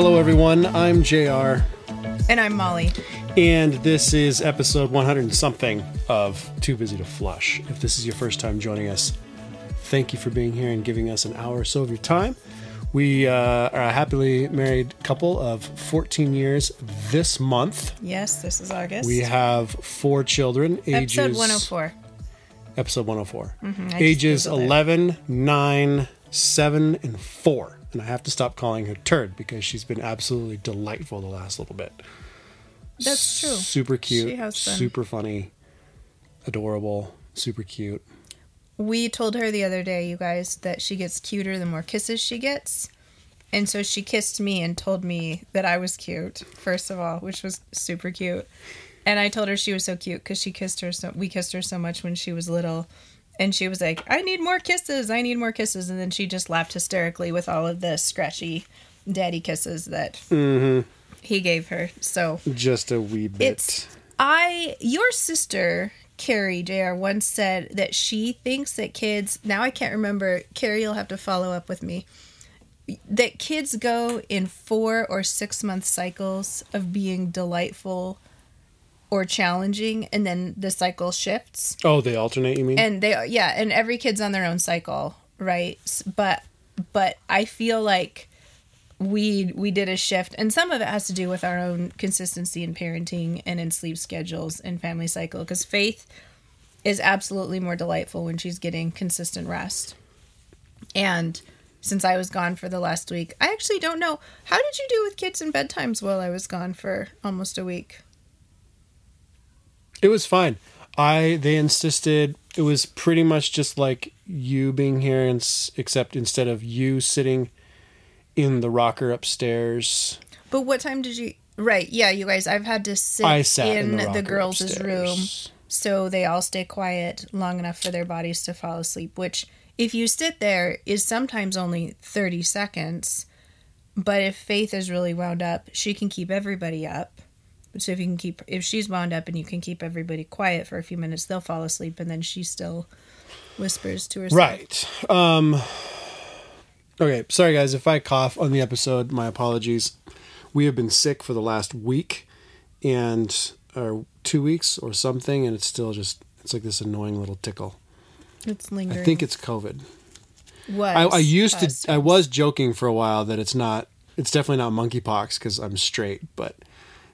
Hello, everyone. I'm JR, And I'm Molly. and this is episode 100 and something of Too Busy to Flush. If this is your first time joining us, thank you for being here and giving us an hour or so of your time. We uh, are a happily married couple of 14 years this month. Yes, this is August. We have four children, ages Episode 104. episode 104 Mm-hmm, ages 11 9 7 and 4 and i have to stop calling her turd because she's been absolutely delightful the last little bit That's true. super cute She has been. super funny adorable super cute We told her the other day, you guys, that she gets cuter the more kisses she gets. And so she kissed me and told me that I was cute, first of all, which was super cute. And I told her she was so cute because she kissed her so we kissed her so much when she was little. And she was like, I need more kisses, I need more kisses. And then she just laughed hysterically with all of the scratchy daddy kisses that Mm-hmm. he gave her. So just a wee bit It's I your sister Carrie Jr. once said that she thinks that kids now I can't remember Carrie you'll have to follow up with me that kids go in four or six month cycles of being delightful or challenging and then the cycle shifts. Oh they alternate you mean? And they yeah and every kid's on their own cycle right? But but i feel like we we did a shift and some of it has to do with our own consistency in parenting and in sleep schedules and family cycle because faith is absolutely more delightful when she's getting consistent rest. And since i was gone for the last week i actually don't know how did you do with kids and bedtimes while i was gone for almost a week it was fine i they insisted it was pretty much just like you being here and except instead of you sitting in the rocker upstairs But what time did you? Right, yeah, you guys. I've had to sit I sat in, in, the, the, girls' upstairs. room so they all stay quiet long enough for their bodies to fall asleep. Which, if you sit there, is sometimes only thirty seconds. But if Faith is really wound up, she can keep everybody up. So if you can keep, if she's wound up and you can keep everybody quiet for a few minutes, they'll fall asleep, and then she still whispers to herself. Right. Um Okay, sorry guys if I cough on the episode, my apologies. We have been sick for the last week and or 2 weeks or something and it's still just it's like this annoying little tickle. It's lingering I think it's COVID. was. I, I used to I was joking for a while that it's not it's definitely not monkeypox cuz I'm straight, but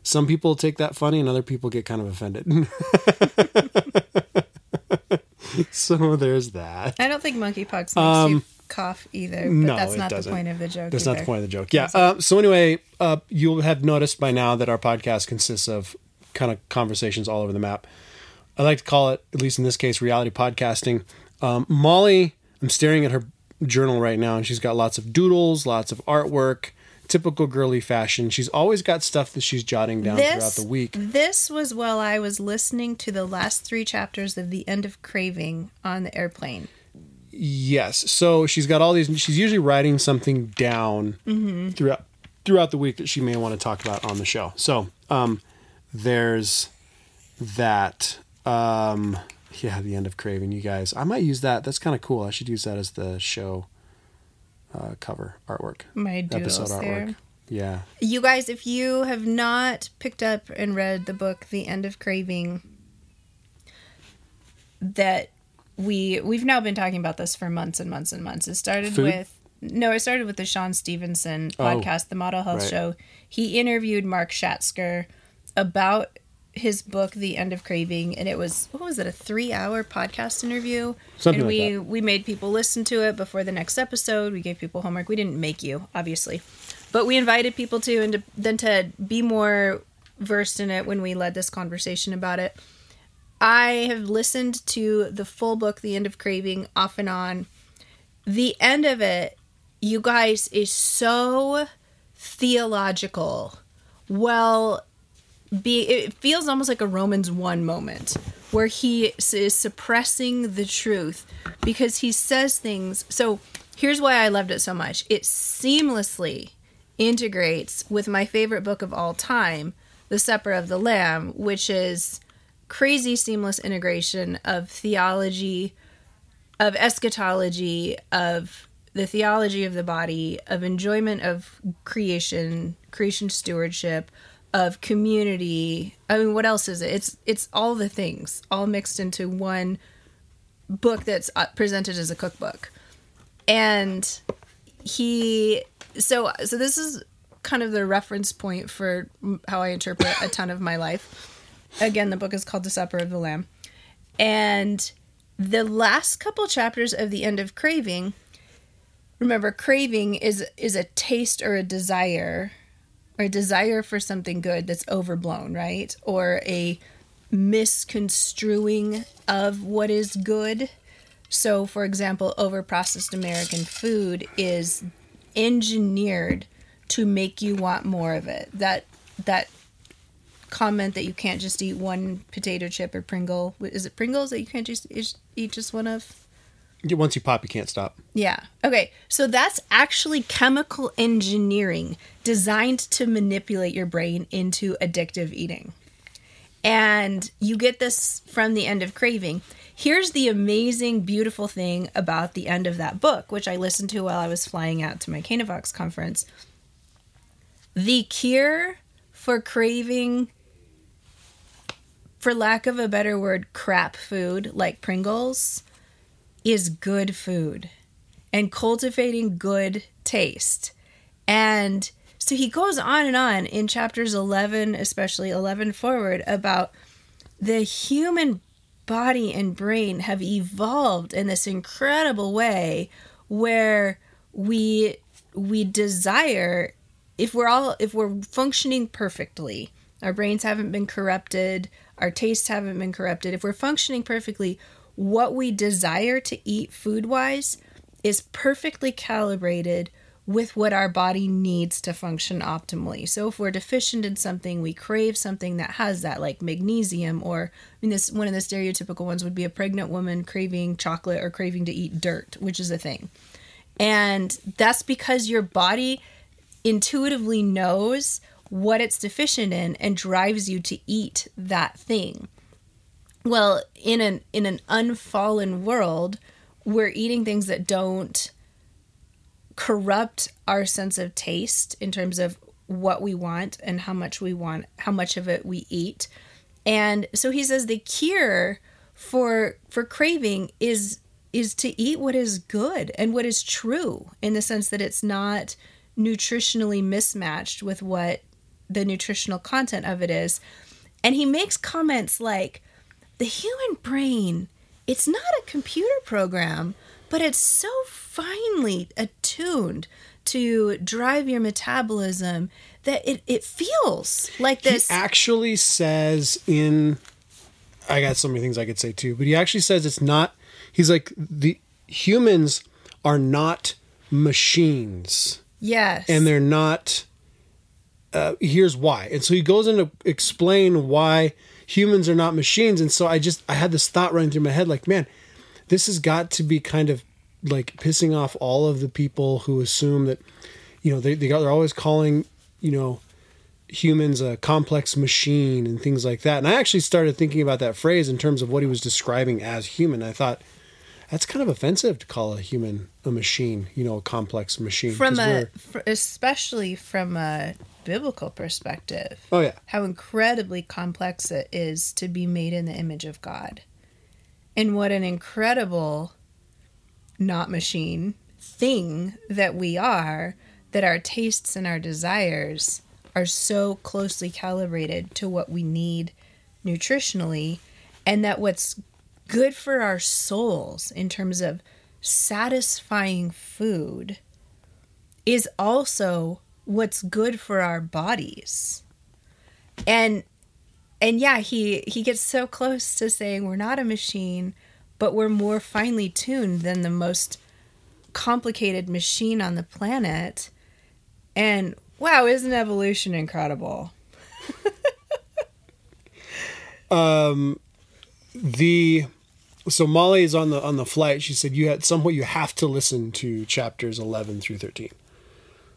some people take that funny and other people get kind of offended. so there's that. I don't think monkeypox makes Um, you cough either. But no, that's not the point of the joke. That's not the point of the joke. Yeah. Uh, so anyway, uh, you'll have noticed by now that our podcast consists of kind of conversations all over the map. I like to call it, at least in this case, reality podcasting. Um, Molly, I'm staring at her journal right now, and she's got lots of doodles, lots of artwork, typical girly fashion. She's always got stuff that she's jotting down throughout the week. this was while I was listening to the last three chapters of The End of Craving on the airplane. Yes. So she's got all these. She's usually writing something down throughout throughout the week that she may want to talk about on the show. So um, there's that. Um, yeah, the end of craving. You guys, I might use that. That's kind of cool. I should use that as the show uh, cover artwork. My Episode there. artwork. Yeah. You guys, if you have not picked up and read the book The End of Craving, that we we've now been talking about this for months and months and months. It started Food? with no, it started with the Shawn Stevenson Oh, podcast, the Model Health right. Show. He interviewed Mark Schatzker about his book The End of Craving and it was what was it a 3-hour podcast interview Something and like we that. we made people listen to it before the next episode. We gave people homework. We didn't make you, obviously. But we invited people to and to, then to be more versed in it when we led this conversation about it. I have listened to the full book, The End of Craving, off and on. The end of it, you guys, is so theological. Well, be it feels almost like a Romans 1 moment where he is suppressing the truth because he says things. So, here's why I loved it so much. It seamlessly integrates with my favorite book of all time, The Supper of the Lamb, which is crazy seamless integration of theology, of eschatology, of the theology of the body, of enjoyment of creation, creation stewardship, of community. I mean, what else is it? It's it's all the things all mixed into one book that's uh, presented as a cookbook. And he so so this is kind of the reference point for how I interpret a ton of my life. Again, the book is called The Supper of the Lamb. And the last couple chapters of the end of Craving, remember craving is is a taste or a desire or desire for something good that's overblown, right? Or a misconstruing of what is good. So, for example, overprocessed American food is engineered to make you want more of it. That that comment that you can't just eat one potato chip or Pringle. Is it Pringles that you can't just eat just one of? Once you pop, you can't stop. Yeah. Okay. So that's actually chemical engineering designed to manipulate your brain into addictive eating. And you get this from the end of Craving. Here's the amazing, beautiful thing about the end of that book, which I listened to while I was flying out to my Canavox conference. The cure for craving, for lack of a better word, crap food like Pringles is good food and cultivating good taste. And so he goes on and on in chapters 11, especially 11 forward, about the human body and brain have evolved in this incredible way where we we desire if we're all if we're functioning perfectly our brains haven't been corrupted our tastes haven't been corrupted if we're functioning perfectly what we desire to eat food wise is perfectly calibrated with what our body needs to function optimally. So if we're deficient in something, we crave something that has that, like magnesium, or I mean, this one of the stereotypical ones would be a pregnant woman craving chocolate or craving to eat dirt, which is a thing. And that's because your body intuitively knows what it's deficient in and drives you to eat that thing. Well, in an in an unfallen world, we're eating things that don't corrupt our sense of taste in terms of what we want and how much we want, how much of it we eat. And so he says the cure for for craving is is to eat what is good and what is true in the sense that it's not nutritionally mismatched with what the nutritional content of it is. And he makes comments like the human brain, it's not a computer program, but it's so finely attuned to drive your metabolism that it, it feels like this. He actually says in I got so many things I could say too, but he actually says it's not he's like the humans are not machines. Yes. And they're not uh, here's why. And so he goes into explain why humans are not machines. And so I just I had this thought running through my head like, man, this has got to be kind of like pissing off all of the people who assume that you know they, they got, they're always calling you know humans a complex machine and things like that and i actually started thinking about that phrase in terms of what he was describing as human i thought that's kind of offensive to call a human a machine you know a complex machine from a especially from a biblical perspective oh yeah. how incredibly complex it is to be made in the image of god. And what an incredible not machine thing that we are that our tastes and our desires are so closely calibrated to what we need nutritionally and that what's good for our souls in terms of satisfying food is also what's good for our bodies and and yeah he he gets so close to saying we're not a machine but we're more finely tuned than the most complicated machine on the planet. And wow, isn't evolution incredible? um the so Molly is on the on the flight. She said you had somewhat you have to listen to chapters 11 through 13.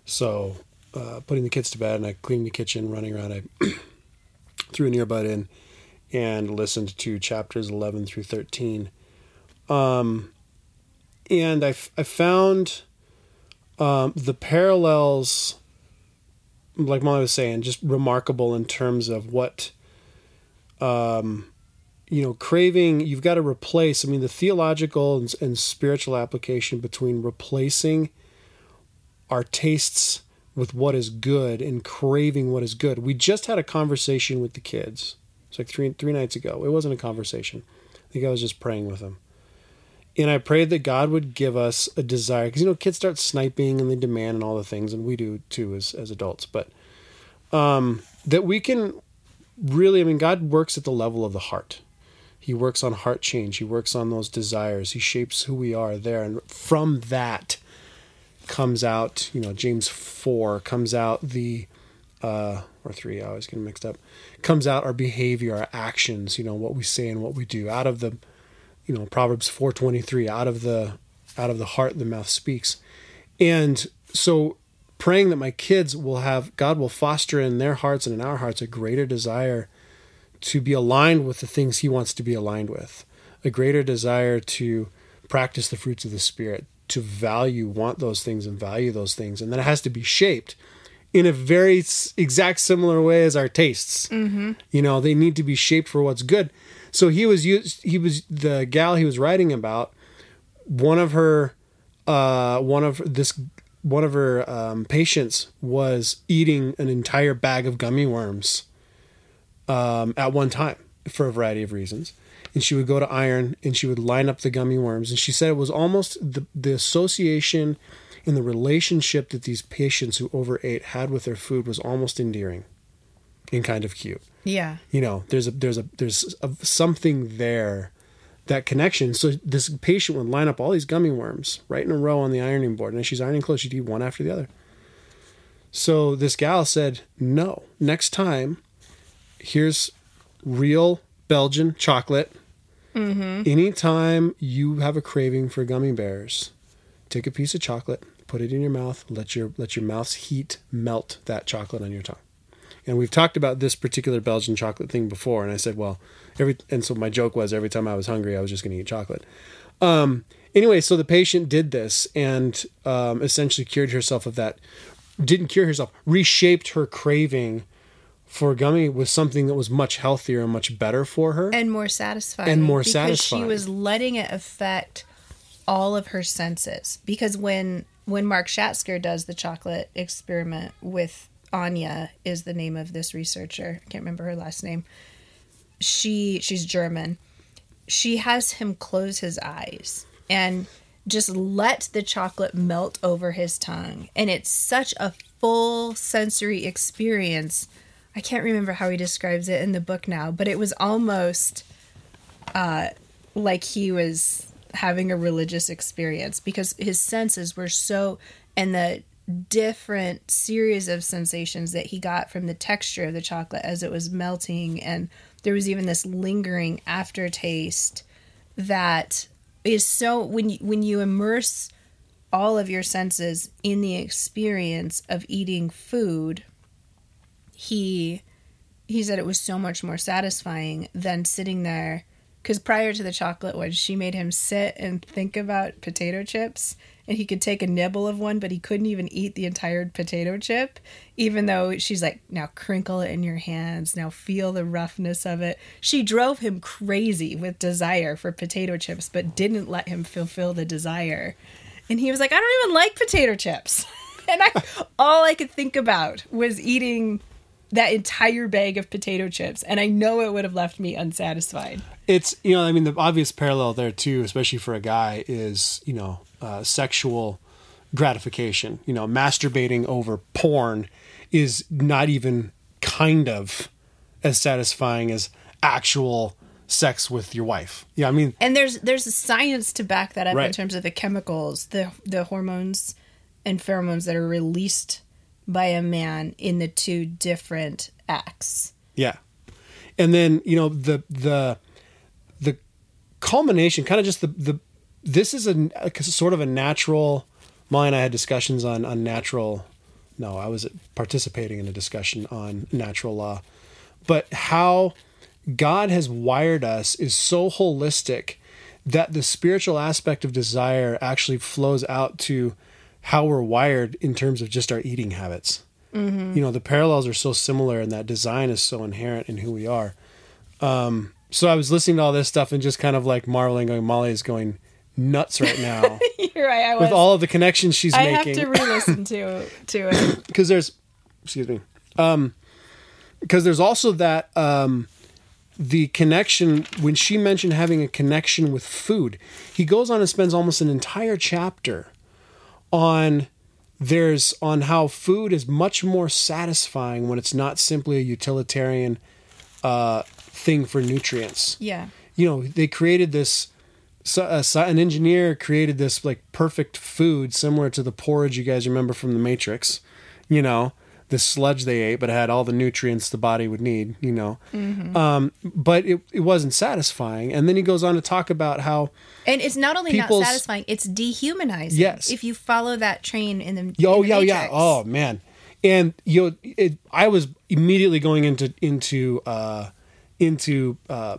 So, uh, putting the kids to bed and I cleaned the kitchen, running around, I threw an earbud in and listened to chapters 11 through 13 um, and I, I found um, the parallels, like Molly was saying, just remarkable in terms of what, um, you know, craving. You've got to replace. I mean, the theological and, and spiritual application between replacing our tastes with what is good and craving what is good. We just had a conversation with the kids. It's like three three nights ago. It wasn't a conversation. I think I was just praying with them. And I prayed that God would give us a desire because you know kids start sniping and they demand and all the things and we do too as as adults, but um that we can really I mean God works at the level of the heart. He works on heart change. He works on those desires. He shapes who we are there and from that comes out, you know, James 4 comes out the uh or 3, I always get mixed up. Comes out our behavior, our actions, you know, what we say and what we do out of the you know, Proverbs 4:23 out of the out of the heart the mouth speaks. And so praying that my kids will have God will foster in their hearts and in our hearts a greater desire to be aligned with the things he wants to be aligned with. A greater desire to practice the fruits of the spirit, to value, want those things, and value those things. And then it has to be shaped in a very exact similar way as our tastes. Mm-hmm. You know, they need to be shaped for what's good. So he was used. He was the gal he was writing about. One of her, uh, one of this, one of her um, patients was eating an entire bag of gummy worms um, at one time for a variety of reasons. And she would go to iron and she would line up the gummy worms. And she said it was almost the, the association and the relationship that these patients who overate had with their food was almost endearing and kind of cute. Yeah. you know there's a there's a there's a, something there that connection. So this patient would line up all these gummy worms right in a row on the ironing board. And as she's ironing clothes she'd eat one after the other. So this gal said no next time here's real belgian chocolate anytime you have a craving for gummy bears take a piece of chocolate put it in your mouth let your let your mouth's heat melt that chocolate on your tongue and we've talked about this particular Belgian chocolate thing before. And I said, well, every and so my joke was every time I was hungry, I was just going to eat chocolate. Um, anyway, so the patient did this and um, essentially cured herself of that. Didn't cure herself, reshaped her craving for gummy with something that was much healthier and much better for her. and more satisfying. And more because satisfying. she was letting it affect all of her senses. Because when when mark schatzker does the chocolate experiment with anya is the name of this researcher. I can't remember her last name. She she's german. She has him close his eyes and just let the chocolate melt over his tongue. And it's such a full sensory experience i can't remember how he describes it in the book now but it was almost uh like he was having a religious experience because his senses were so and the different series of sensations that he got from the texture of the chocolate as it was melting and there was even this lingering aftertaste that is so when you, when you immerse all of your senses in the experience of eating food he he said it was so much more satisfying than sitting there because prior to the chocolate one she made him sit and think about potato chips and he could take a nibble of one but he couldn't even eat the entire potato chip even though she's like now crinkle it in your hands. Now feel the roughness of it. She drove him crazy with desire for potato chips but didn't let him fulfill the desire. And he was like i don't even like potato chips. And I, all i could think about was eating that entire bag of potato chips and i know it would have left me unsatisfied. It's you know i mean the obvious parallel there too especially for a guy is you know uh, sexual gratification. You know masturbating over porn is not even kind of as satisfying as actual sex with your wife. Yeah i mean and there's there's a science to back that up in terms of the chemicals the the hormones and pheromones that are released by a man in the two different acts Yeah. And then, you know, the the the culmination, kind of just the the this is a, a sort of a natural Molly and I had discussions on on natural no, I was participating in a discussion on natural law. But how God has wired us is so holistic that the spiritual aspect of desire actually flows out to how we're wired in terms of just our eating habits. Mm-hmm. You know, the parallels are so similar, and that design is so inherent in who we are. Um, so I was listening to all this stuff and just kind of like marveling, going, Molly is going nuts right now You're right. I was. with all of the connections she's I have making to re-listen to to it. because there's excuse me um because there's also that um the connection when she mentioned having a connection with food he goes on and spends almost an entire chapter on there's on how food is much more satisfying when it's not simply a utilitarian uh thing for nutrients Yeah. you know they created this so, uh, so an engineer created this like perfect food similar to the porridge you guys remember from the matrix you know the sludge they ate but it had all the nutrients the body would need you know. Um, but it, it wasn't satisfying. And then he goes on to talk about how And it's not only not satisfying; it's dehumanizing. Yes. If you follow that train in the oh in the yeah yeah. Oh man. And you know it, i was immediately going into into uh into uh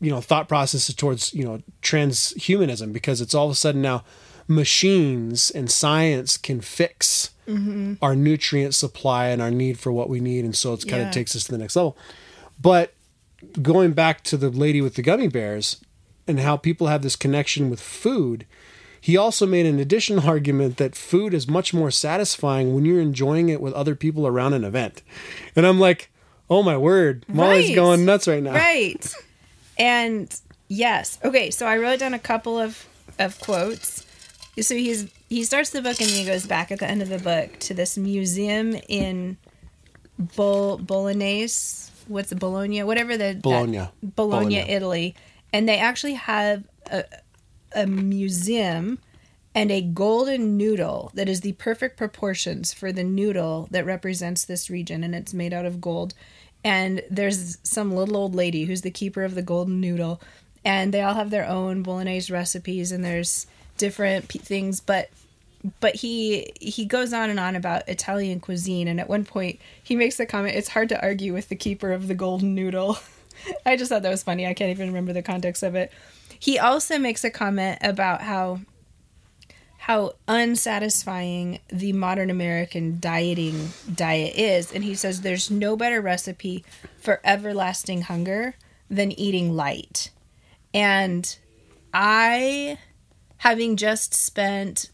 you know thought processes towards you know transhumanism because it's all of a sudden now machines and science can fix Mm-hmm. our nutrient supply and our need for what we need and so it's kind Yeah. of takes us to the next level but going back to the lady with the gummy bears and how people have this connection with food he also made an additional argument that food is much more satisfying when you're enjoying it with other people around an event and i'm like oh my word molly's Right. going nuts right now Right. And yes. Okay, so I wrote down a couple of of quotes. So he's he starts the book and then he goes back at the end of the book to this museum in Bol Bolognese. What's it, Bologna? Whatever the that- Bologna. Bologna, Bologna. Italy. And they actually have a a museum and a golden noodle that is the perfect proportions for the noodle that represents this region and it's made out of gold and there's some little old lady who's the keeper of the golden noodle and they all have their own bolognese recipes and there's different p- things but but he he goes on and on about Italian cuisine and at one point he makes the comment it's hard to argue with the keeper of the golden noodle. I just thought that was funny. I can't even remember the context of it. He also makes a comment about how how unsatisfying the modern American dieting diet is and he says there's no better recipe for everlasting hunger than eating light. And I having just spent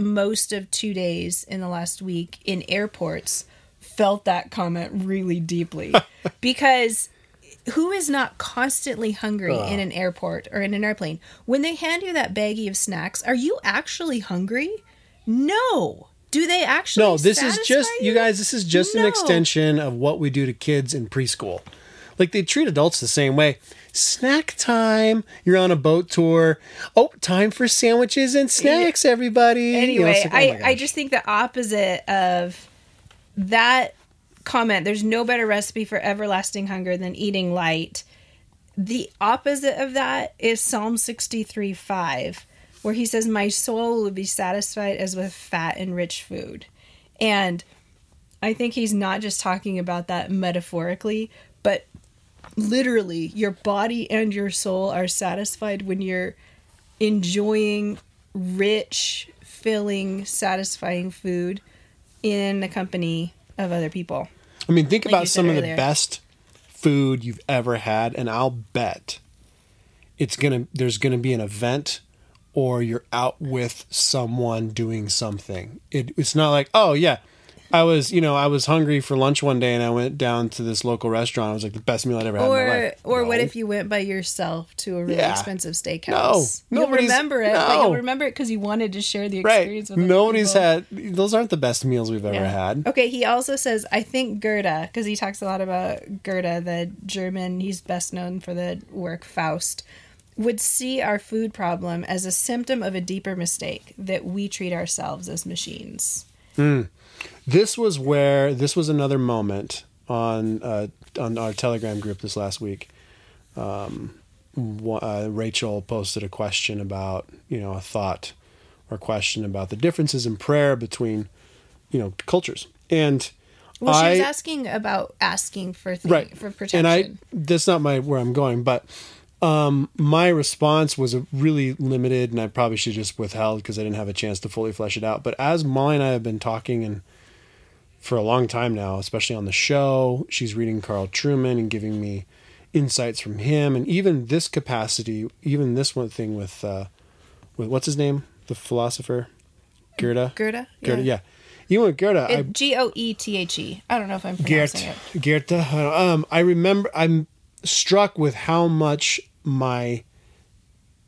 most of two days in the last week in airports felt that comment really deeply. Because who is not constantly hungry in an airport or in an airplane? When they hand you that baggie of snacks are you actually hungry? No. Do they actually no this is just you guys this is just an extension of what we do to kids in preschool like they treat adults the same way. Snack time. You're on a boat tour. Oh time for sandwiches and snacks everybody. You know, anyway like, oh I, I just think the opposite of that comment. There's no better recipe for everlasting hunger than eating light. The opposite of that is psalm 63 5 where he says my soul will be satisfied as with fat and rich food. And i think he's not just talking about that metaphorically but literally your body and your soul are satisfied when you're enjoying rich, filling, satisfying food in the company of other people. I mean, think Like about some of the best food you've ever had, and I'll bet it's gonna there's gonna be an event or you're out with someone doing something. It, it's not like, oh yeah, I was you know I was hungry for lunch one day and I went down to this local restaurant. It was like the best meal I'd ever had in my Or life. or what if you went by yourself to a really Yeah. expensive steakhouse? No, you'll remember it, but no. you'll remember it because you wanted to share the right? experience with other Nobody's people. had those aren't the best meals we've ever Yeah. had. Okay, he also says, I think Goethe, because he talks a lot about Goethe, the German, he's best known for the work Faust, would see our food problem as a symptom of a deeper mistake that we treat ourselves as machines. Hmm. This was where this was another moment on uh, on our Telegram group this last week. Um, uh, Rachel posted a question about you know a thought or question about the differences in prayer between you know cultures and. Well, she I, was asking about asking for thing, right for protection. and i that's not my where i'm going but my response was a really limited, and I probably should just withheld because I didn't have a chance to fully flesh it out. But as Molly and I have been talking, and for a long time now, especially on the show, she's reading Carl Trueman and giving me insights from him, and even this capacity, even this one thing with, uh, with what's his name, the philosopher, Goethe. Goethe? Goethe, yeah. You with Goethe, G O E T H E. I don't know if I'm pronouncing Goethe. it. Goethe. Um, I remember. I'm struck with how much my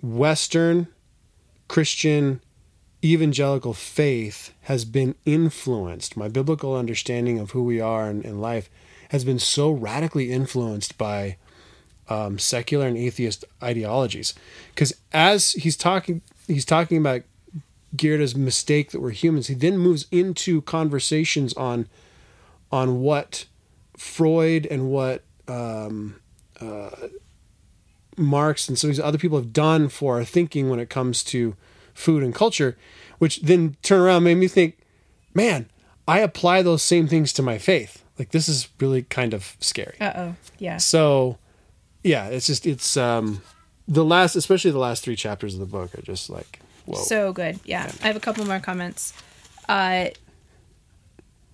Western Christian evangelical faith has been influenced. My biblical understanding of who we are in, in life has been so radically influenced by um, secular and atheist ideologies. Because as he's talking, he's talking about Goethe's mistake that we're humans. He then moves into conversations on on what Freud and what um, uh, Marx and some of these other people have done for our thinking when it comes to food and culture, which then turn around made me think, man, I apply those same things to my faith. Like this is really kind of scary. Uh oh. Yeah. So, yeah, it's just it's um the last, especially the last three chapters of the book are just like whoa. So good. Yeah. I have a couple more comments. Uh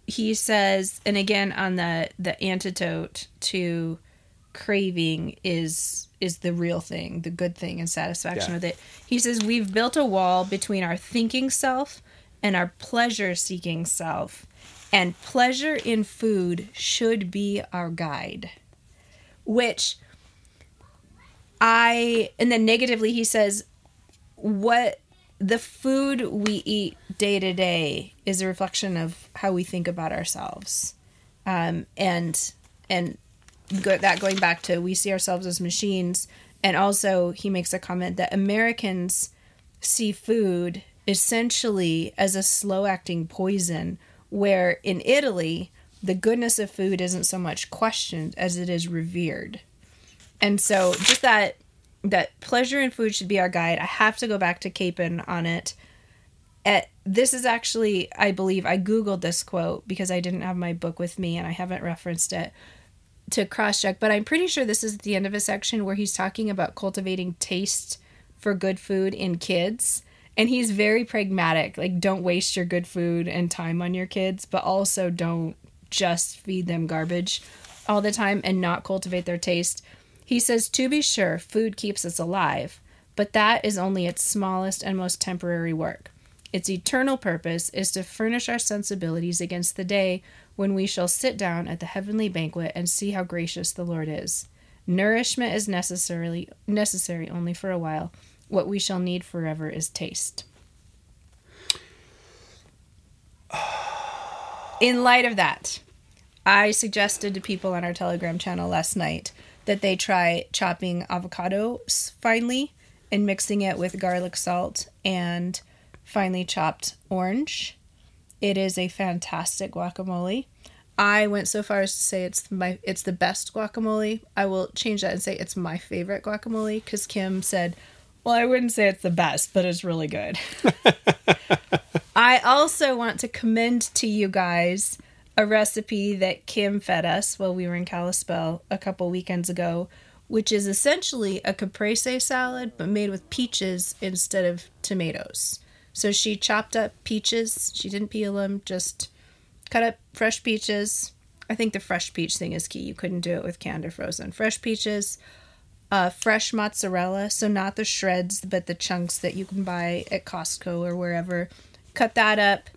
he says and again on the the antidote to craving is is the real thing, the good thing and satisfaction Yeah. with it. He says we've built a wall between our thinking self and our pleasure seeking self. And pleasure in food should be our guide. Which I and then negatively he says what the food we eat day to day is a reflection of how we think about ourselves um, and and go, that going back to we see ourselves as machines and also he makes a comment that americans see food essentially as a slow acting poison where in italy the goodness of food isn't so much questioned as it is revered and so just that that pleasure in food should be our guide. I have to go back to Capon on it. At, this is actually, I believe, I googled this quote because I didn't have my book with me and I haven't referenced it to cross check. But I'm pretty sure this is at the end of a section where he's talking about cultivating taste for good food in kids. And he's very pragmatic. Like, don't waste your good food and time on your kids, but also don't just feed them garbage all the time and not cultivate their taste. He says, To be sure, food keeps us alive, but that is only its smallest and most temporary work. Its eternal purpose is to furnish our sensibilities against the day when we shall sit down at the heavenly banquet and see how gracious the Lord is. Nourishment is necessarily necessary only for a while. What we shall need forever is taste. In light of that, I suggested to people on our Telegram channel last night that they try chopping avocados finely and mixing it with garlic salt and finely chopped orange. It is a fantastic guacamole. I went so far as to say it's my it's the best guacamole. I will change that and say it's my favorite guacamole because Kim said, "Well, I wouldn't say it's the best, but it's really good." I also want to commend to you guys a recipe that Kim fed us while we were in Kalispell a couple weekends ago, which is essentially a caprese salad but made with peaches instead of tomatoes. So she chopped up peaches. She didn't peel them, just cut up fresh peaches. I think the fresh peach thing is key. You couldn't do it with canned or frozen. Fresh peaches, uh, fresh mozzarella, so not the shreds, but the chunks that you can buy at Costco or wherever. Cut that up.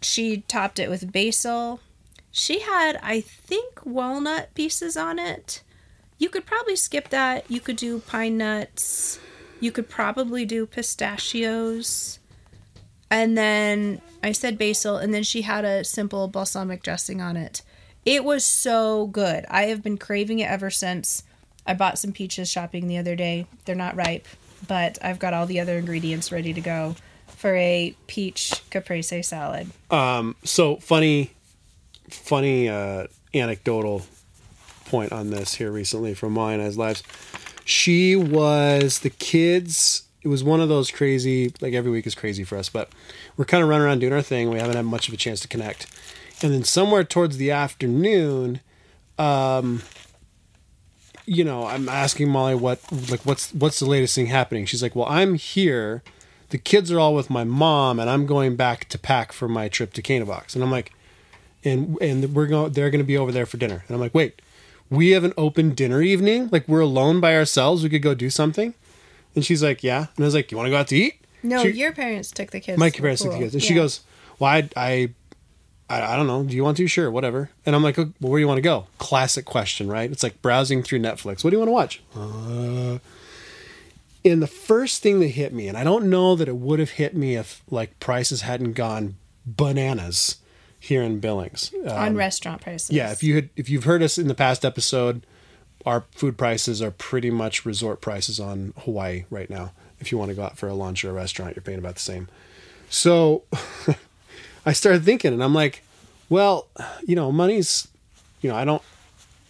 She topped it with basil. She had, I think, walnut pieces on it. You could probably skip that. You could do pine nuts. You could probably do pistachios. And then I said basil, and then she had a simple balsamic dressing on it. It was so good. I have been craving it ever since. I bought some peaches shopping the other day. They're not ripe, but I've got all the other ingredients ready to go for a peach caprese salad. Um, so funny funny uh anecdotal point on this here recently from and I's lives. She was the kids. It was one of those crazy, like every week is crazy for us, but we're kind of running around doing our thing. We haven't had much of a chance to connect. And then somewhere towards the afternoon, um, you know, I'm asking Molly what like what's what's the latest thing happening. She's like, "Well, I'm here. The kids are all with my mom, and I'm going back to pack for my trip to Canavox." And I'm like, "And and we're going. They're going to be over there for dinner." And I'm like, "Wait, we have an open dinner evening. Like we're alone by ourselves. We could go do something." And she's like, "Yeah." And I was like, "You want to go out to eat?" No, She- your parents took the kids. my to parents took the kids, and she Yeah. goes, "Well, I, I, I, I don't know. Do you want to? Sure, whatever." And I'm like, "Oh, "Well, where do you want to go?" Classic question, right? It's like browsing through Netflix. What do you want to watch? Uh, and the first thing that hit me, and I don't know that it would have hit me if like prices hadn't gone bananas here in Billings. Uh, on restaurant prices. yeah, if you had, if you've heard us in the past episode, our food prices are pretty much resort prices on Hawaii right now. If you want to go out for a lunch or a restaurant, you're paying about the same. So I started thinking, and I'm like, well, you know, money's, you know, I don't,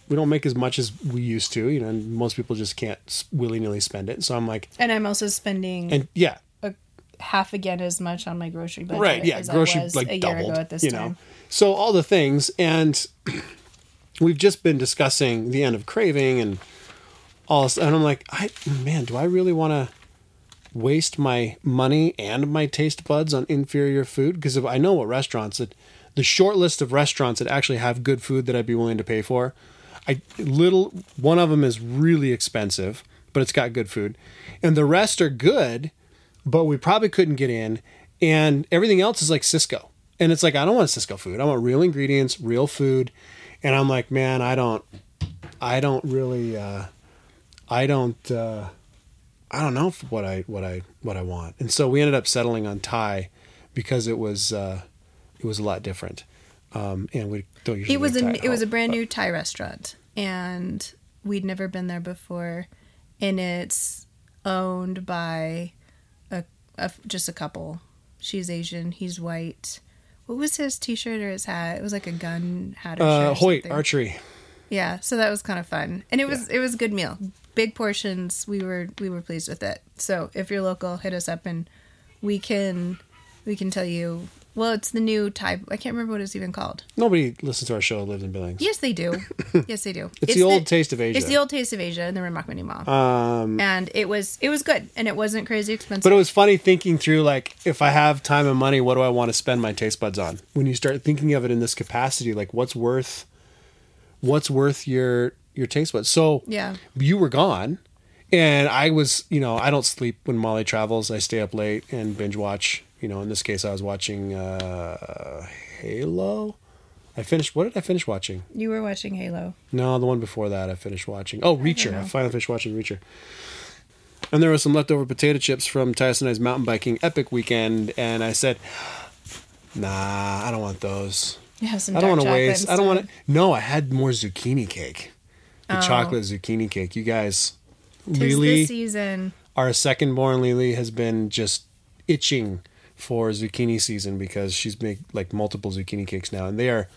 we don't make as much as we used to, you know, and most people just can't willy nilly spend it. So I'm like, and I'm also spending and yeah, a, half again as much on my grocery budget. right yeah grocery was like a year doubled ago at this you time. know so all the things and we've just been discussing the end of craving and all this and i'm like i man do i really want to waste my money and my taste buds on inferior food because i know what restaurants that the short list of restaurants that actually have good food that i'd be willing to pay for i little one of them is really expensive but it's got good food and the rest are good but we probably couldn't get in. And everything else is like Sysco. And it's like, I don't want Sysco food. I want real ingredients, real food. And I'm like, man, I don't, I don't really, uh, I don't, uh, I don't know what I, what I, what I want. And so we ended up settling on Thai because it was, uh, it was a lot different. Um, and we don't usually It was a at was a brand but- new Thai restaurant, and we'd never been there before, and it's owned by a, a just a couple. She's Asian, he's white. What was his T-shirt or his hat? It was like a gun hat. Or Uh, Hoyt something. archery. Yeah, so that was kind of fun, and it was it was a good meal. Big portions. We were we were pleased with it. So if you're local, hit us up and we can we can tell you. Well, it's the new type. I can't remember what it's even called. Nobody listens to our show lives in Billings. Yes, they do. yes, they do. It's the old Taste of Asia. It's the old taste of Asia in the Remakmani Mall. Um, and it was it was good, and it wasn't crazy expensive. But it was funny thinking through like if I have time and money, what do I want to spend my taste buds on? When you start thinking of it in this capacity, like what's worth what's worth your your taste buds. So Yeah. you were gone and I was, you know, I don't sleep when Molly travels. I stay up late and binge watch. You know, in this case I was watching uh Halo. I finished what did I finish watching? you were watching Halo. No, the one before that I finished watching. Oh, Reacher. I, know. finally finished watching Reacher. And there was some leftover potato chips from Tyson and I's mountain biking epic weekend, and I said, "Nah, I don't want those. You have some. I don't want to waste. I don't want to. No, I had more zucchini cake, the Oh. chocolate zucchini cake. You guys, Tis Lily, season. our second born Lily has been just itching for zucchini season because she's made like multiple zucchini cakes now, and they are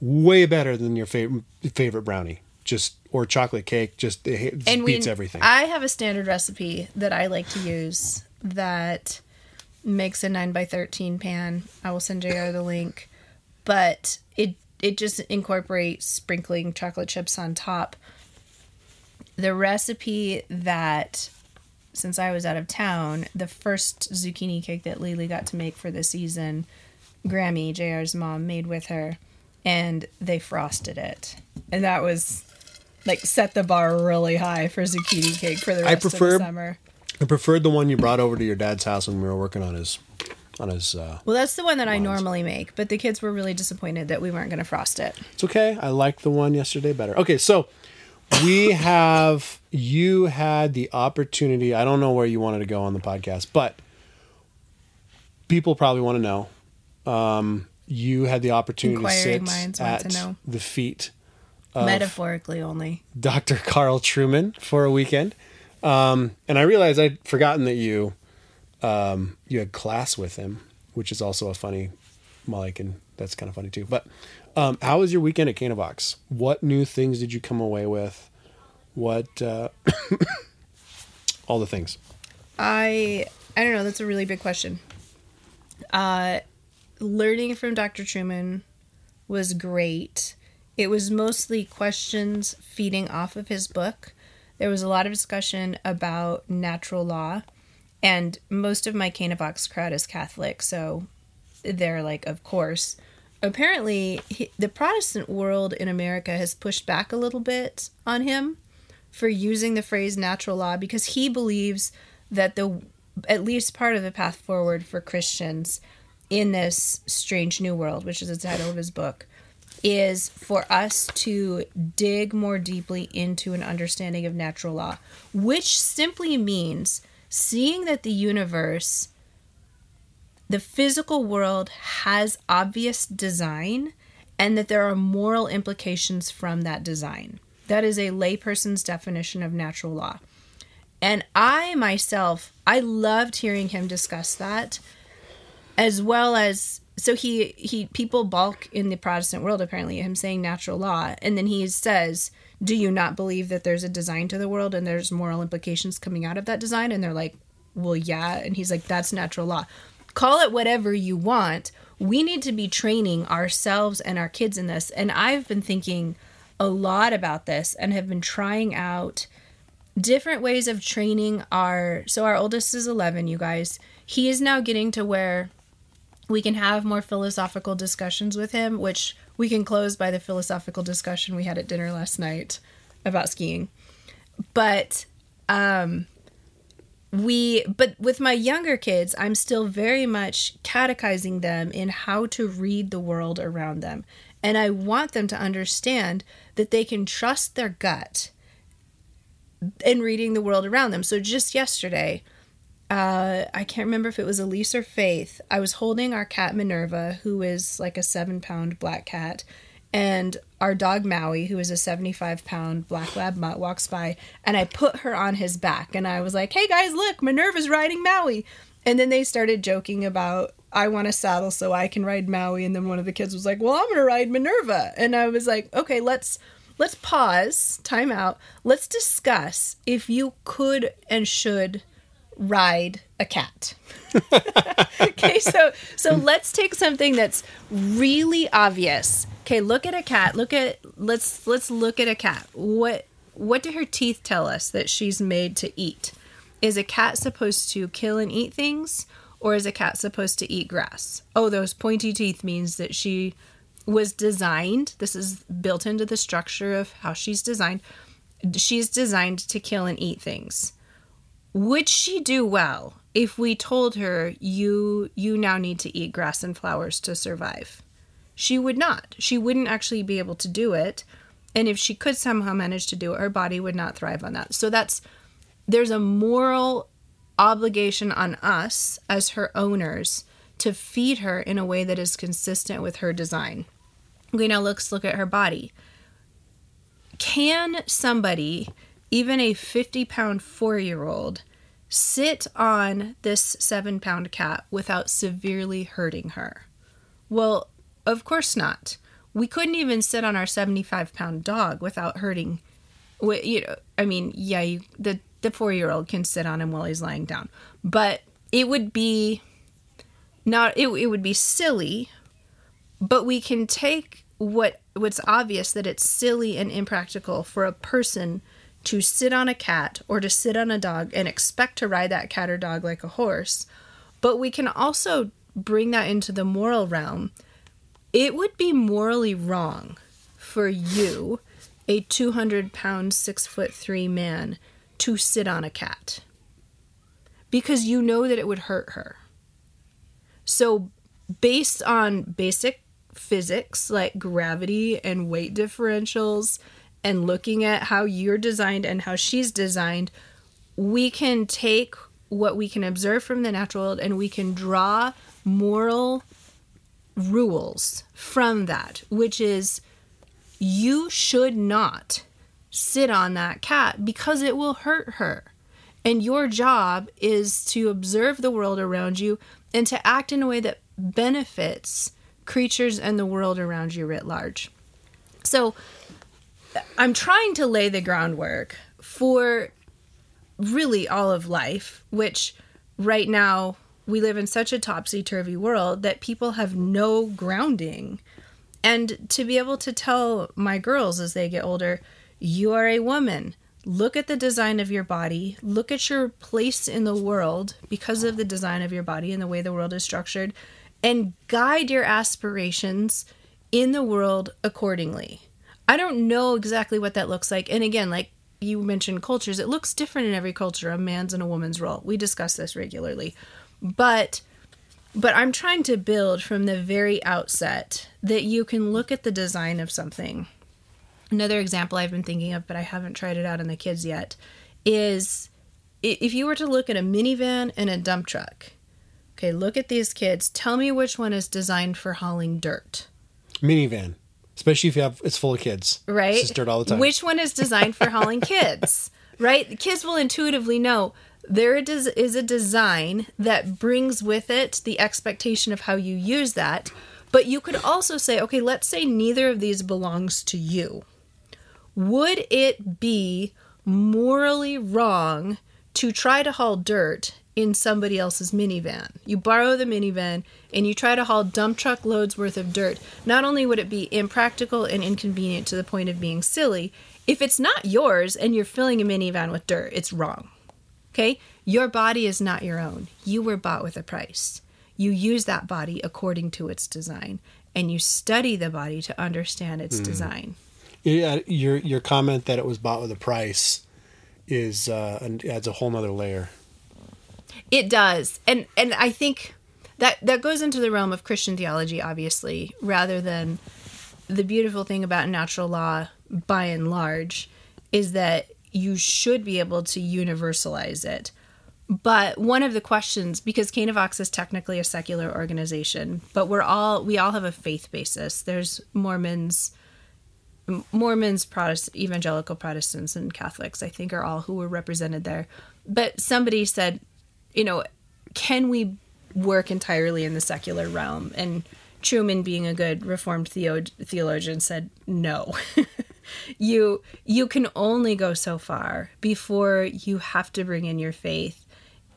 way better than your favorite favorite brownie. Just or chocolate cake, just it just and beats we, everything. I have a standard recipe that I like to use that makes a nine by thirteen pan. I will send JR the link, but it it just incorporates sprinkling chocolate chips on top. The recipe that since I was out of town, the first zucchini cake that Lily got to make for the season, Grammy, JR's mom, made with her, and they frosted it. And that was like set the bar really high for zucchini cake for the I rest prefer- of the summer. I preferred the one you brought over to your dad's house when we were working on his on his. Uh, Well, that's the one that I normally make, but the kids were really disappointed that we weren't going to frost it. it's okay. I liked the one yesterday better. Okay, so we have you had the opportunity. I don't know where you wanted to go on the podcast, but people probably want to know. Um, you had the opportunity to sit minds want at to know. the feet Metaphorically only. Dr. Carl Trueman for a weekend. Um, and I realized I'd forgotten that you um, you had class with him, which is also a funny Molly can that's kind of funny too. But um, how was your weekend at Canavox? What new things did you come away with? What uh, all the things. I I don't know. That's a really big question. Uh, learning from Dr. Trueman was great. It was mostly questions feeding off of his book. there was a lot of discussion about natural law. And most of my Canavox crowd is Catholic, so they're like, of course. Apparently, he, the Protestant world in America has pushed back a little bit on him for using the phrase natural law because he believes that the at least part of the path forward for Christians in this strange new world, which is the title of his book, is for us to dig more deeply into an understanding of natural law, which simply means seeing that the universe, the physical world, has obvious design and that there are moral implications from that design. That is a layperson's definition of natural law. And I myself, I loved hearing him discuss that as well as so he he people balk in the Protestant world apparently him saying natural law and then he says do you not believe that there's a design to the world and there's moral implications coming out of that design and they're like well yeah and he's like that's natural law call it whatever you want we need to be training ourselves and our kids in this and i've been thinking a lot about this and have been trying out different ways of training our so our oldest is 11 you guys he is now getting to where we can have more philosophical discussions with him, which we can close by the philosophical discussion we had at dinner last night about skiing. But um we but with my younger kids, I'm still very much catechizing them in how to read the world around them. And I want them to understand that they can trust their gut in reading the world around them. So just yesterday, uh, I can't remember if it was Elise or Faith. I was holding our cat Minerva, who is like a seven pound black cat, and our dog Maui, who is a 75 pound black lab mutt, walks by, and I put her on his back, and I was like, hey guys, look, Minerva's riding Maui. And then they started joking about, I want a saddle so I can ride Maui. And then one of the kids was like, well, I'm going to ride Minerva. And I was like, okay, let's let's pause, time out. Let's discuss if you could and should ride a cat. okay, so so let's take something that's really obvious. Okay, look at a cat. Look at let's let's look at a cat. What what do her teeth tell us that she's made to eat? Is a cat supposed to kill and eat things or is a cat supposed to eat grass? Oh, those pointy teeth means that she was designed. This is built into the structure of how she's designed. She's designed to kill and eat things would she do well if we told her you you now need to eat grass and flowers to survive? She would not. She wouldn't actually be able to do it. And if she could somehow manage to do it, her body would not thrive on that. So that's there's a moral obligation on us as her owners to feed her in a way that is consistent with her design. Okay, now let's look at her body. Can somebody even a 50 pound four year old sit on this seven pound cat without severely hurting her? Well, of course not. We couldn't even sit on our 75 pound dog without hurting. You know, I mean, yeah, you, the the four year old can sit on him while he's lying down, but it would be not. It, it would be silly, but we can take what what's obvious that it's silly and impractical for a person to sit on a cat or to sit on a dog and expect to ride that cat or dog like a horse. But we can also bring that into the moral realm. It would be morally wrong for you, a 200 pound, six foot three man, to sit on a cat because you know that it would hurt her. So, based on basic physics like gravity and weight differentials and looking at how you're designed and how she's designed, we can take what we can observe from the natural world and we can draw moral rules from that, which is you should not sit on that cat because it will hurt her. And your job is to observe the world around you and to act in a way that benefits creatures and the world around you writ large. So, I'm trying to lay the groundwork for really all of life, which right now we live in such a topsy turvy world that people have no grounding. And to be able to tell my girls as they get older, you are a woman, look at the design of your body, look at your place in the world because of the design of your body and the way the world is structured, and guide your aspirations in the world accordingly. I don't know exactly what that looks like. And again, like you mentioned cultures, it looks different in every culture, a man's and a woman's role. We discuss this regularly. But but I'm trying to build from the very outset that you can look at the design of something. Another example I've been thinking of, but I haven't tried it out on the kids yet, is if you were to look at a minivan and a dump truck. Okay, look at these kids. Tell me which one is designed for hauling dirt. Minivan, especially if you have it's full of kids. Right. It's dirt all the time. Which one is designed for hauling kids? Right. The kids will intuitively know there is a design that brings with it the expectation of how you use that. But you could also say, okay, let's say neither of these belongs to you. Would it be morally wrong to try to haul dirt in somebody else's minivan? You borrow the minivan and you try to haul dump truck loads worth of dirt. Not only would it be impractical and inconvenient to the point of being silly, if it's not yours and you're filling a minivan with dirt, it's wrong. Okay? Your body is not your own. You were bought with a price. You use that body according to its design, and you study the body to understand its mm. design. Yeah, your your comment that it was bought with a price is uh, adds a whole nother layer. It does, and and I think that that goes into the realm of Christian theology, obviously, rather than the beautiful thing about natural law, by and large, is that you should be able to universalize it. But one of the questions, because Canavox is technically a secular organization, but we're all we all have a faith basis. There's Mormons, Mormons, Protestant, evangelical Protestants, and Catholics. I think are all who were represented there. But somebody said, you know, can we work entirely in the secular realm? And Trueman, being a good Reformed theologian, said no. you you can only go so far before you have to bring in your faith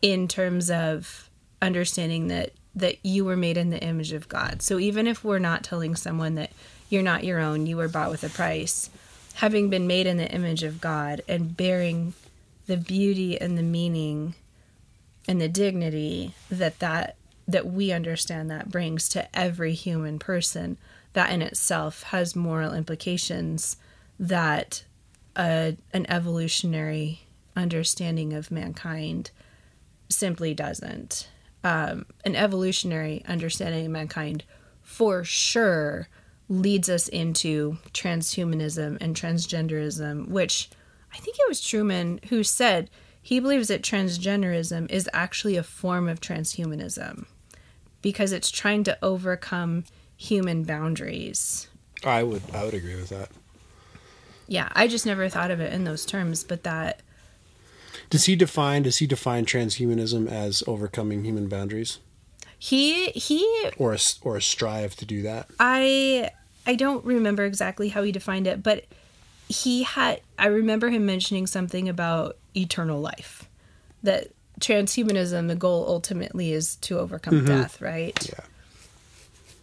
in terms of understanding that that you were made in the image of God. So even if we're not telling someone that you're not your own, you were bought with a price, having been made in the image of God and bearing the beauty and the meaning and the dignity that that that we understand that brings to every human person that in itself has moral implications that a, an evolutionary understanding of mankind simply doesn't. Um, an evolutionary understanding of mankind for sure leads us into transhumanism and transgenderism, which I think it was Trueman who said he believes that transgenderism is actually a form of transhumanism because it's trying to overcome human boundaries. I would I would agree with that. Yeah, I just never thought of it in those terms, but that does he define does he define transhumanism as overcoming human boundaries? He he or a, or a strive to do that. I I don't remember exactly how he defined it, but he had I remember him mentioning something about eternal life. That transhumanism the goal ultimately is to overcome mm-hmm. death, right? Yeah.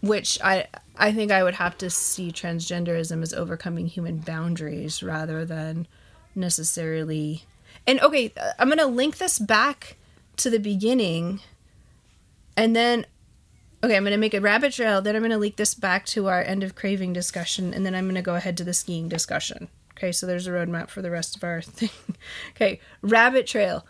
Which I I think I would have to see transgenderism as overcoming human boundaries rather than necessarily. And okay, I'm going to link this back to the beginning and then okay, I'm going to make a rabbit trail, then I'm going to link this back to our end of craving discussion and then I'm going to go ahead to the skiing discussion. Okay, so there's a roadmap for the rest of our thing. okay, rabbit trail.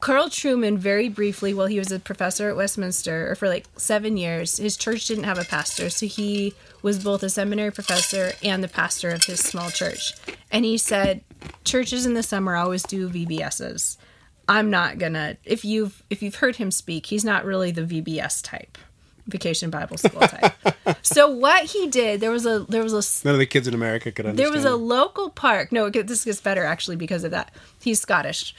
Carl Trueman, very briefly, while he was a professor at Westminster, or for like seven years, his church didn't have a pastor. So he was both a seminary professor and the pastor of his small church. And he said, churches in the summer always do VBSs. I'm not gonna if you've if you've heard him speak, he's not really the VBS type. Vacation Bible School type. so what he did, there was a there was a none of the kids in America could understand. There was a local park. No, this gets better actually because of that. He's Scottish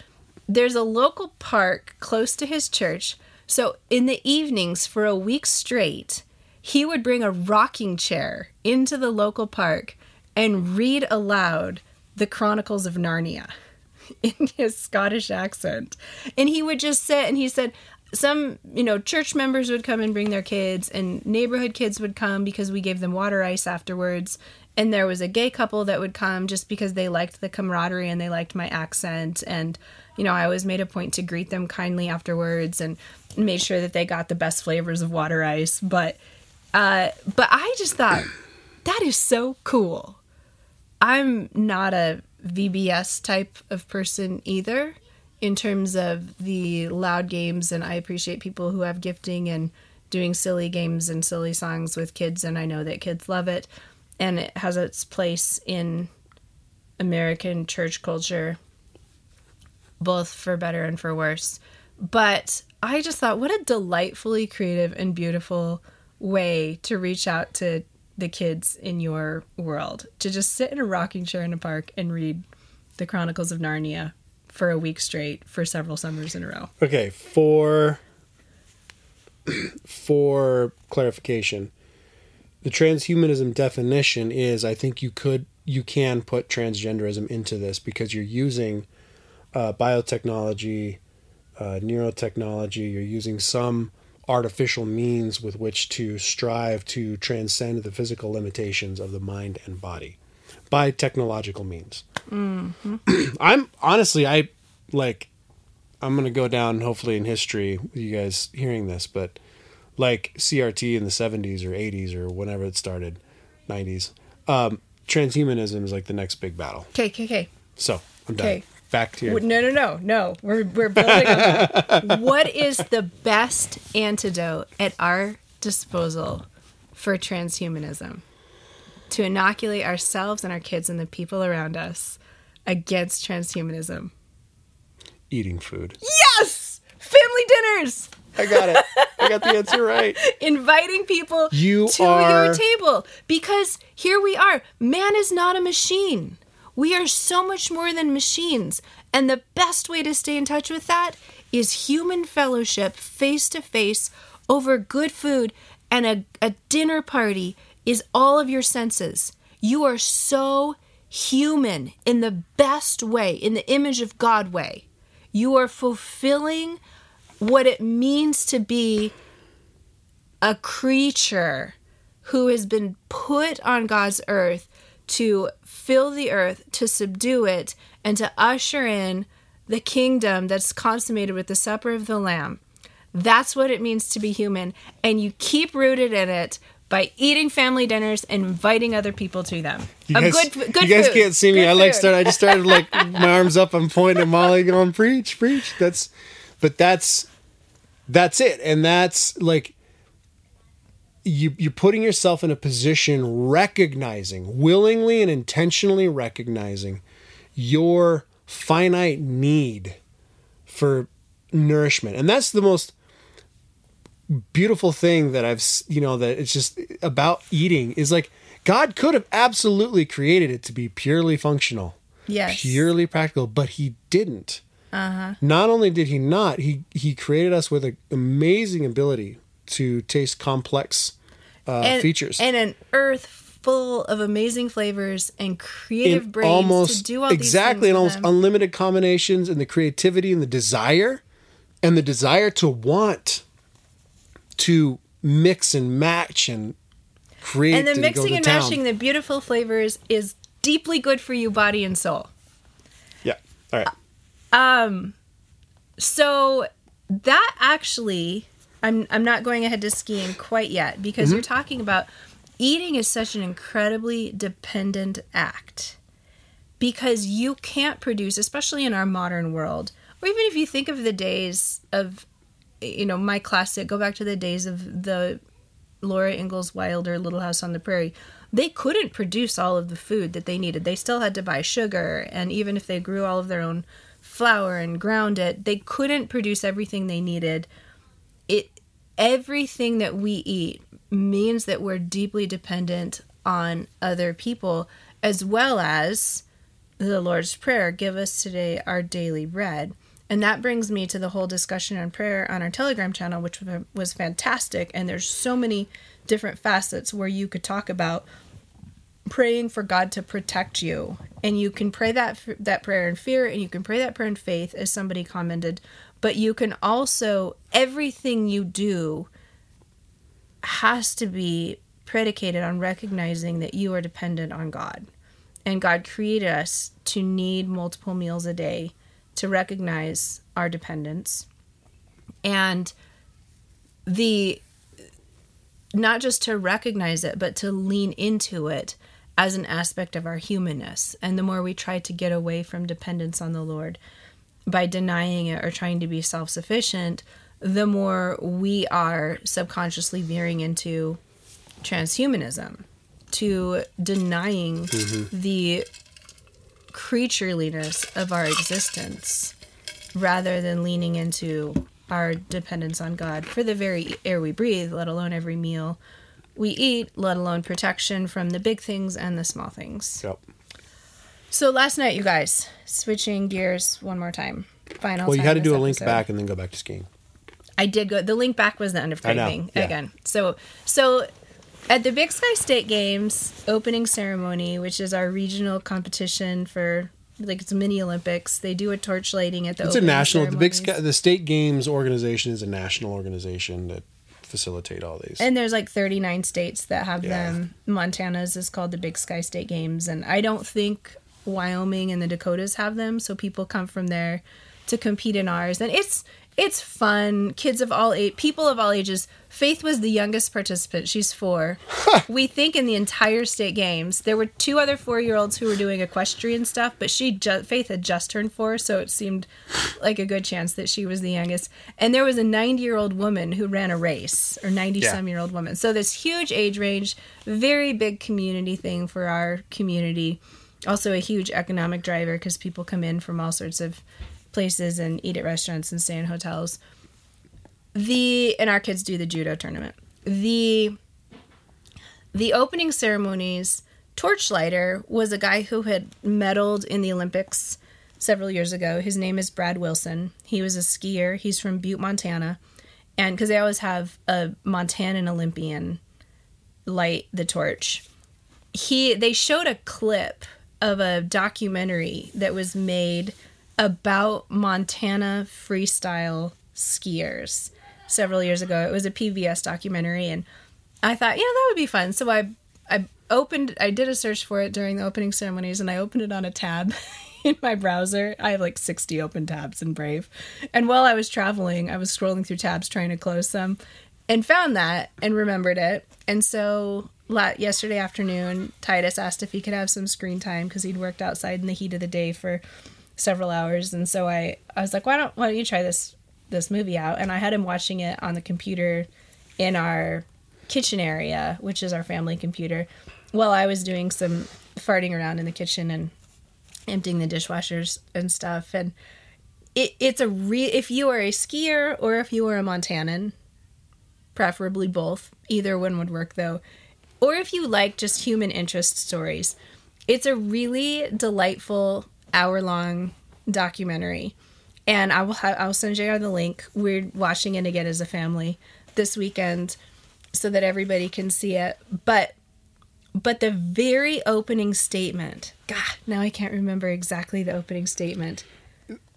there's a local park close to his church. So in the evenings for a week straight, he would bring a rocking chair into the local park and read aloud the Chronicles of Narnia in his Scottish accent. And he would just sit and he said, some, you know, church members would come and bring their kids, and neighborhood kids would come because we gave them water ice afterwards. and there was a gay couple that would come just because they liked the camaraderie and they liked my accent and you know i always made a point to greet them kindly afterwards and made sure that they got the best flavors of water ice. But uh but i just thought that is so cool. I'm not a vbs type of person either in terms of the loud games and i appreciate people who have gifting and doing silly games and silly songs with kids and i know that kids love it. And it has its place in American church culture, both for better and for worse. But I just thought, what a delightfully creative and beautiful way to reach out to the kids in your world to just sit in a rocking chair in a park and read the Chronicles of Narnia for a week straight for several summers in a row. Okay, for for clarification, the transhumanism definition is I think you could you can put transgenderism into this because you're using uh, biotechnology, uh, neurotechnology. You're using some artificial means with which to strive to transcend the physical limitations of the mind and body by technological means. Mm-hmm. I'm honestly, I like, I'm going to go down hopefully in history with you guys hearing this, but like CRT in the 70s or 80s or whenever it started, 90s. Um, transhumanism is like the next big battle. Okay, okay, okay. So I'm done. Okay. Back to your. No, no, no, no. We're we're building. on what is the best antidote at our disposal for transhumanism? To inoculate ourselves and our kids and the people around us against transhumanism. Eating food. Yes, family dinners. I got it. I got the answer right. Inviting people you to are... your table because here we are. Man is not a machine. We are so much more than machines. And the best way to stay in touch with that is human fellowship face to face over good food and a, a dinner party is all of your senses. You are so human in the best way, in the image of God way. You are fulfilling what it means to be a creature who has been put on God's earth to fill the earth, to subdue it, and to usher in the kingdom that's consummated with the supper of the Lamb. That's what it means to be human. And you keep rooted in it by eating family dinners and inviting other people to them. You um, guys, good, good you guys food. can't see me. Good I like start. I just started like my arms up. I'm pointing at Molly, going preach, preach. That's, but that's that's it and that's like you you're putting yourself in a position recognizing willingly and intentionally recognizing your finite need for nourishment and that's the most beautiful thing that I've you know that it's just about eating is like God could have absolutely created it to be purely functional. Yes. Purely practical, but he didn't. Uh-huh. Not only did he not, he he created us with an amazing ability to taste complex uh, and, features. and an earth full of amazing flavors and creative in brains almost, to do all exactly and almost them. unlimited combinations and the creativity and the desire and the desire to want to mix and match and create and the mixing and, and matching the beautiful flavors is deeply good for you body and soul. Yeah. All right. Um, so that actually, I'm I'm not going ahead to skiing quite yet because mm-hmm. you're talking about eating is such an incredibly dependent act because you can't produce, especially in our modern world, or even if you think of the days of, you know, my classic, go back to the days of the Laura Ingalls Wilder Little House on the Prairie. They couldn't produce all of the food that they needed. They still had to buy sugar, and even if they grew all of their own flour and ground it. They couldn't produce everything they needed. Everything that we eat means that we're deeply dependent on other people as well as the Lord's Prayer, give us today our daily bread. And that brings me to the whole discussion on prayer on our Telegram channel, which was fantastic. And there's so many different facets where you could talk about praying for God to protect you. And you can pray that that prayer in fear and you can pray that prayer in faith as somebody commented, but you can also everything you do has to be predicated on recognizing that you are dependent on God. And God created us to need multiple meals a day to recognize our dependence. And the not just to recognize it, but to lean into it as an aspect of our humanness. And the more we try to get away from dependence on the Lord by denying it or trying to be self sufficient, the more we are subconsciously veering into transhumanism, to denying mm-hmm. the creatureliness of our existence rather than leaning into our dependence on God for the very air we breathe, let alone every meal we eat, let alone protection from the big things and the small things. Yep. So last night, you guys, switching gears one more time. Final. Well, you had to do a link back and then go back to skiing. I did go. The link back was the end of craving yeah. again. So, so at the Big Sky State Games opening ceremony, which is our regional competition for like it's mini Olympics. They do a torch lighting at the. It's a national. The big sky, the state games organization is a national organization that facilitate all these. And there's like 39 states that have yeah. them. Montana's is called the Big Sky State Games, and I don't think Wyoming and the Dakotas have them. So people come from there to compete in ours, and it's it's fun. Kids of all age, people of all ages. Faith was the youngest participant. She's four. we think in the entire state games there were two other four year olds who were doing equestrian stuff, but she ju- Faith had just turned four, so it seemed like a good chance that she was the youngest. And there was a ninety year old woman who ran a race, or ninety some year old woman. So this huge age range, very big community thing for our community. Also a huge economic driver because people come in from all sorts of places and eat at restaurants and stay in hotels. The and our kids do the judo tournament. The the opening ceremonies torchlighter was a guy who had medaled in the Olympics several years ago. His name is Brad Wilson. He was a skier. He's from Butte, Montana. And because they always have a Montanan Olympian light the torch. He they showed a clip of a documentary that was made about Montana freestyle skiers several years ago. It was a PBS documentary, and I thought, yeah, that would be fun. So I I opened, I did a search for it during the opening ceremonies, and I opened it on a tab in my browser. I have like 60 open tabs in Brave. And while I was traveling, I was scrolling through tabs trying to close some and found that and remembered it. And so yesterday afternoon, Titus asked if he could have some screen time because he'd worked outside in the heat of the day for several hours, and so I I was like, why don't why don't you try this this movie out? And I had him watching it on the computer in our kitchen area, which is our family computer, while I was doing some farting around in the kitchen and emptying the dishwashers and stuff. And it, it's a re if you are a skier or if you are a Montanan, preferably both. Either one would work though. Or if you like just human interest stories, it's a really delightful hour long documentary. And I will ha- I'll send you the link. We're watching it again as a family this weekend so that everybody can see it. But but the very opening statement, God, now I can't remember exactly the opening statement.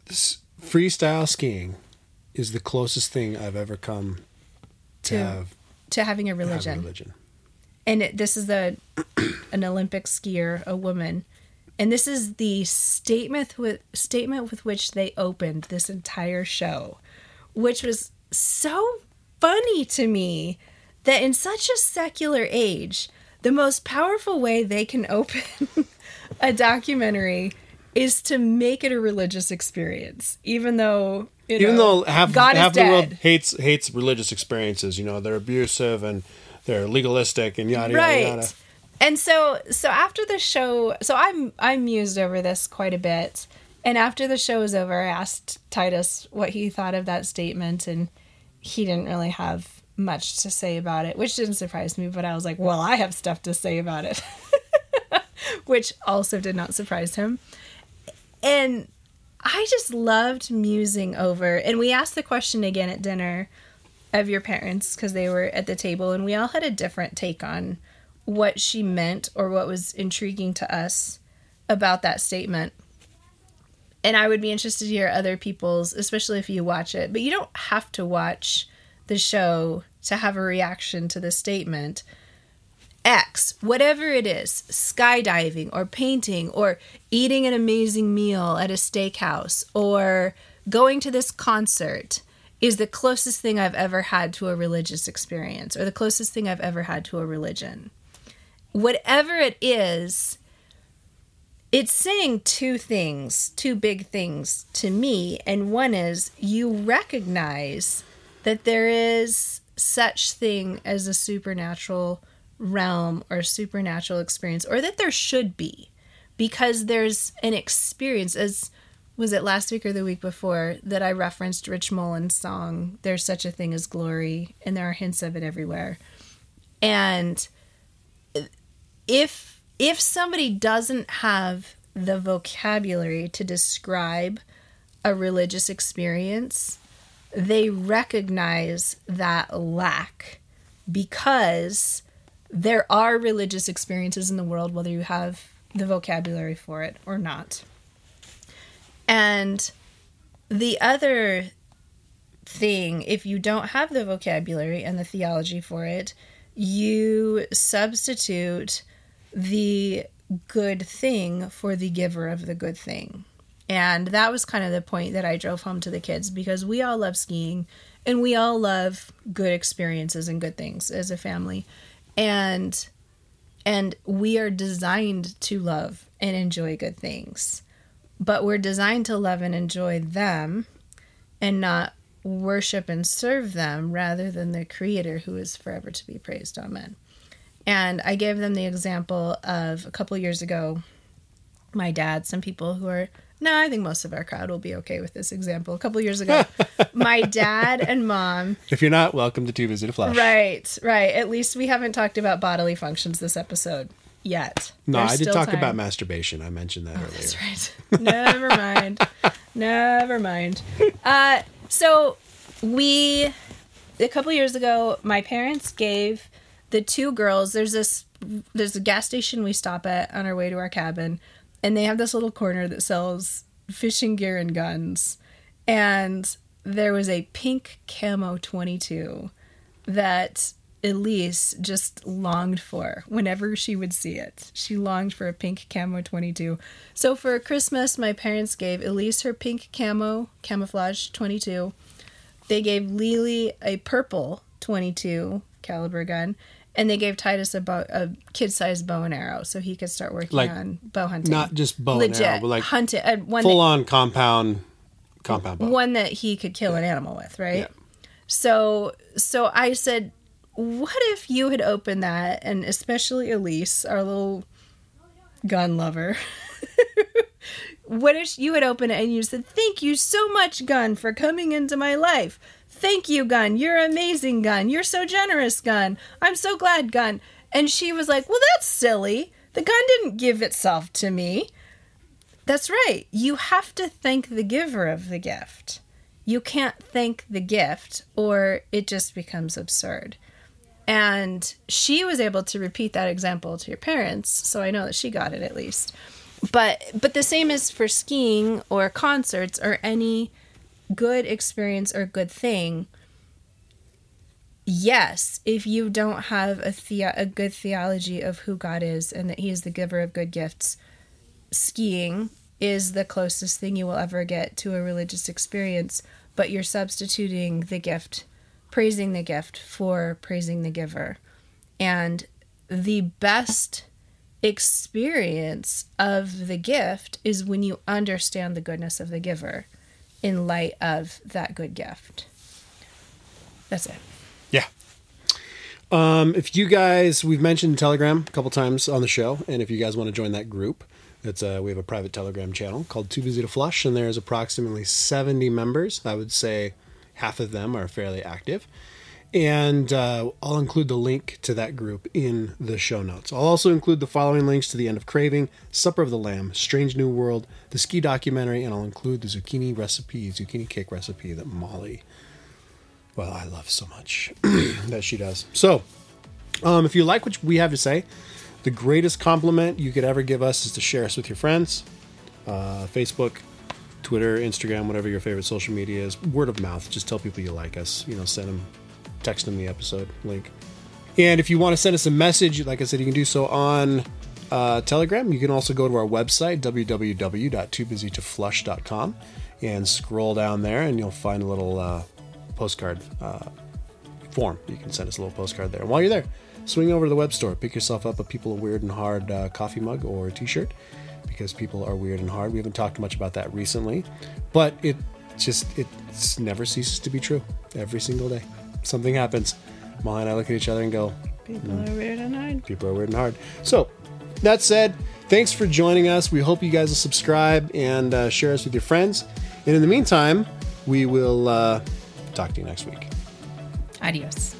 Freestyle skiing is the closest thing I've ever come to, to have to having a religion. Have a religion. And it, this is the an Olympic skier, a woman and this is the statement with statement with which they opened this entire show, which was so funny to me that in such a secular age, the most powerful way they can open a documentary is to make it a religious experience, even though even know, though half God half the dead. world hates hates religious experiences. You know, they're abusive and they're legalistic and yada right. yada yada. And so so after the show, so I'm I mused over this quite a bit. And after the show was over, I asked Titus what he thought of that statement and he didn't really have much to say about it, which didn't surprise me, but I was like, "Well, I have stuff to say about it." which also did not surprise him. And I just loved musing over. And we asked the question again at dinner of your parents because they were at the table and we all had a different take on what she meant or what was intriguing to us about that statement. And I would be interested to hear other people's, especially if you watch it. But you don't have to watch the show to have a reaction to the statement. X, whatever it is, skydiving or painting or eating an amazing meal at a steakhouse or going to this concert is the closest thing I've ever had to a religious experience or the closest thing I've ever had to a religion. Whatever it is, it's saying two things, two big things to me. And one is you recognize that there is such thing as a supernatural realm or supernatural experience, or that there should be, because there's an experience as was it last week or the week before that I referenced Rich Mullins' song, There's Such a Thing as Glory, and there are hints of it everywhere. And if if somebody doesn't have the vocabulary to describe a religious experience, they recognize that lack because there are religious experiences in the world, whether you have the vocabulary for it or not. And the other thing, if you don't have the vocabulary and the theology for it, you substitute the good thing for the giver of the good thing. And that was kind of the point that I drove home to the kids because we all love skiing and we all love good experiences and good things as a family. And and we are designed to love and enjoy good things but we're designed to love and enjoy them and not worship and serve them rather than the creator who is forever to be praised. Amen. And i gave them the example of a couple years ago my dad some people who are no i think most of our crowd will be okay with this example. A couple years ago my dad and mom If you're not, welcome to Too Busy to Flush. right right. At least we haven't talked about bodily functions this episode yet No, There's I did talk time. about masturbation. I mentioned that earlier. That's right. Never mind. Never mind. Uh, so we a couple years ago, my parents gave the two girls. There's this. There's a gas station we stop at on our way to our cabin, and they have this little corner that sells fishing gear and guns. And there was a pink camo 22 that Elise just longed for whenever she would see it. She longed for a pink camo 22. So for Christmas, my parents gave Elise her pink camo camouflage 22. They gave Lily a purple 22 caliber gun, and they gave Titus a, bow, a kid-sized bow and arrow so he could start working Like, on bow hunting. Not just bow legit and arrow, but like hunting. Uh, one full that, on compound compound bow. one that he could kill an animal with, right? Yeah. So so I said, what if you had opened that and especially Elise, our little gun lover. what if you had opened it and you said, Thank you so much, Gun, for coming into my life. Thank you, Gun. You're amazing, Gun. You're so generous, Gun. I'm so glad, Gun. And she was like, Well, that's silly. The gun didn't give itself to me. That's right. You have to thank the giver of the gift. You can't thank the gift, or it just becomes absurd. And she was able to repeat that example to your parents, so I know that she got it at least. But but the same is for skiing or concerts or any good experience or good thing. Yes, if you don't have a the- a good theology of who God is and that he is the giver of good gifts, skiing is the closest thing you will ever get to a religious experience, but you're substituting the gift, praising the gift for praising the giver. And the best experience of the gift is when you understand the goodness of the giver in light of that good gift. That's it. Yeah. Um, if you guys, we've mentioned Telegram a couple times on the show, and if you guys want to join that group, it's uh, we have a private Telegram channel called Too Busy to Flush, and there's approximately 70 members. I would say half of them are fairly active. And uh, I'll include the link to that group in the show notes. I'll also include the following links to The End of Craving, Supper of the Lamb, Strange New World, the ski documentary, and I'll include the zucchini recipe, zucchini cake recipe that Molly well, I love so much that she does. So, um, if you like what we have to say, the greatest compliment you could ever give us is to share us with your friends. Uh, Facebook, Twitter, Instagram, whatever your favorite social media is. Word of mouth. Just tell people you like us. You know, send them, text them the episode link. And if you want to send us a message, like I said, you can do so on uh, Telegram. You can also go to our website, www.toobusytoflush.com, and scroll down there, and you'll find a little uh, postcard uh, form. You can send us a little postcard there. And while you're there, swing over to the web store, pick yourself up a People Weird and Hard uh, coffee mug or t shirt because people are weird and hard. We haven't talked much about that recently, but it just it never ceases to be true. Every single day, something happens. Molly and I look at each other and go, People are weird and hard. people are weird and hard. So, that said, thanks for joining us. We hope you guys will subscribe and uh, share us with your friends. And in the meantime, we will uh, talk to you next week. Adios.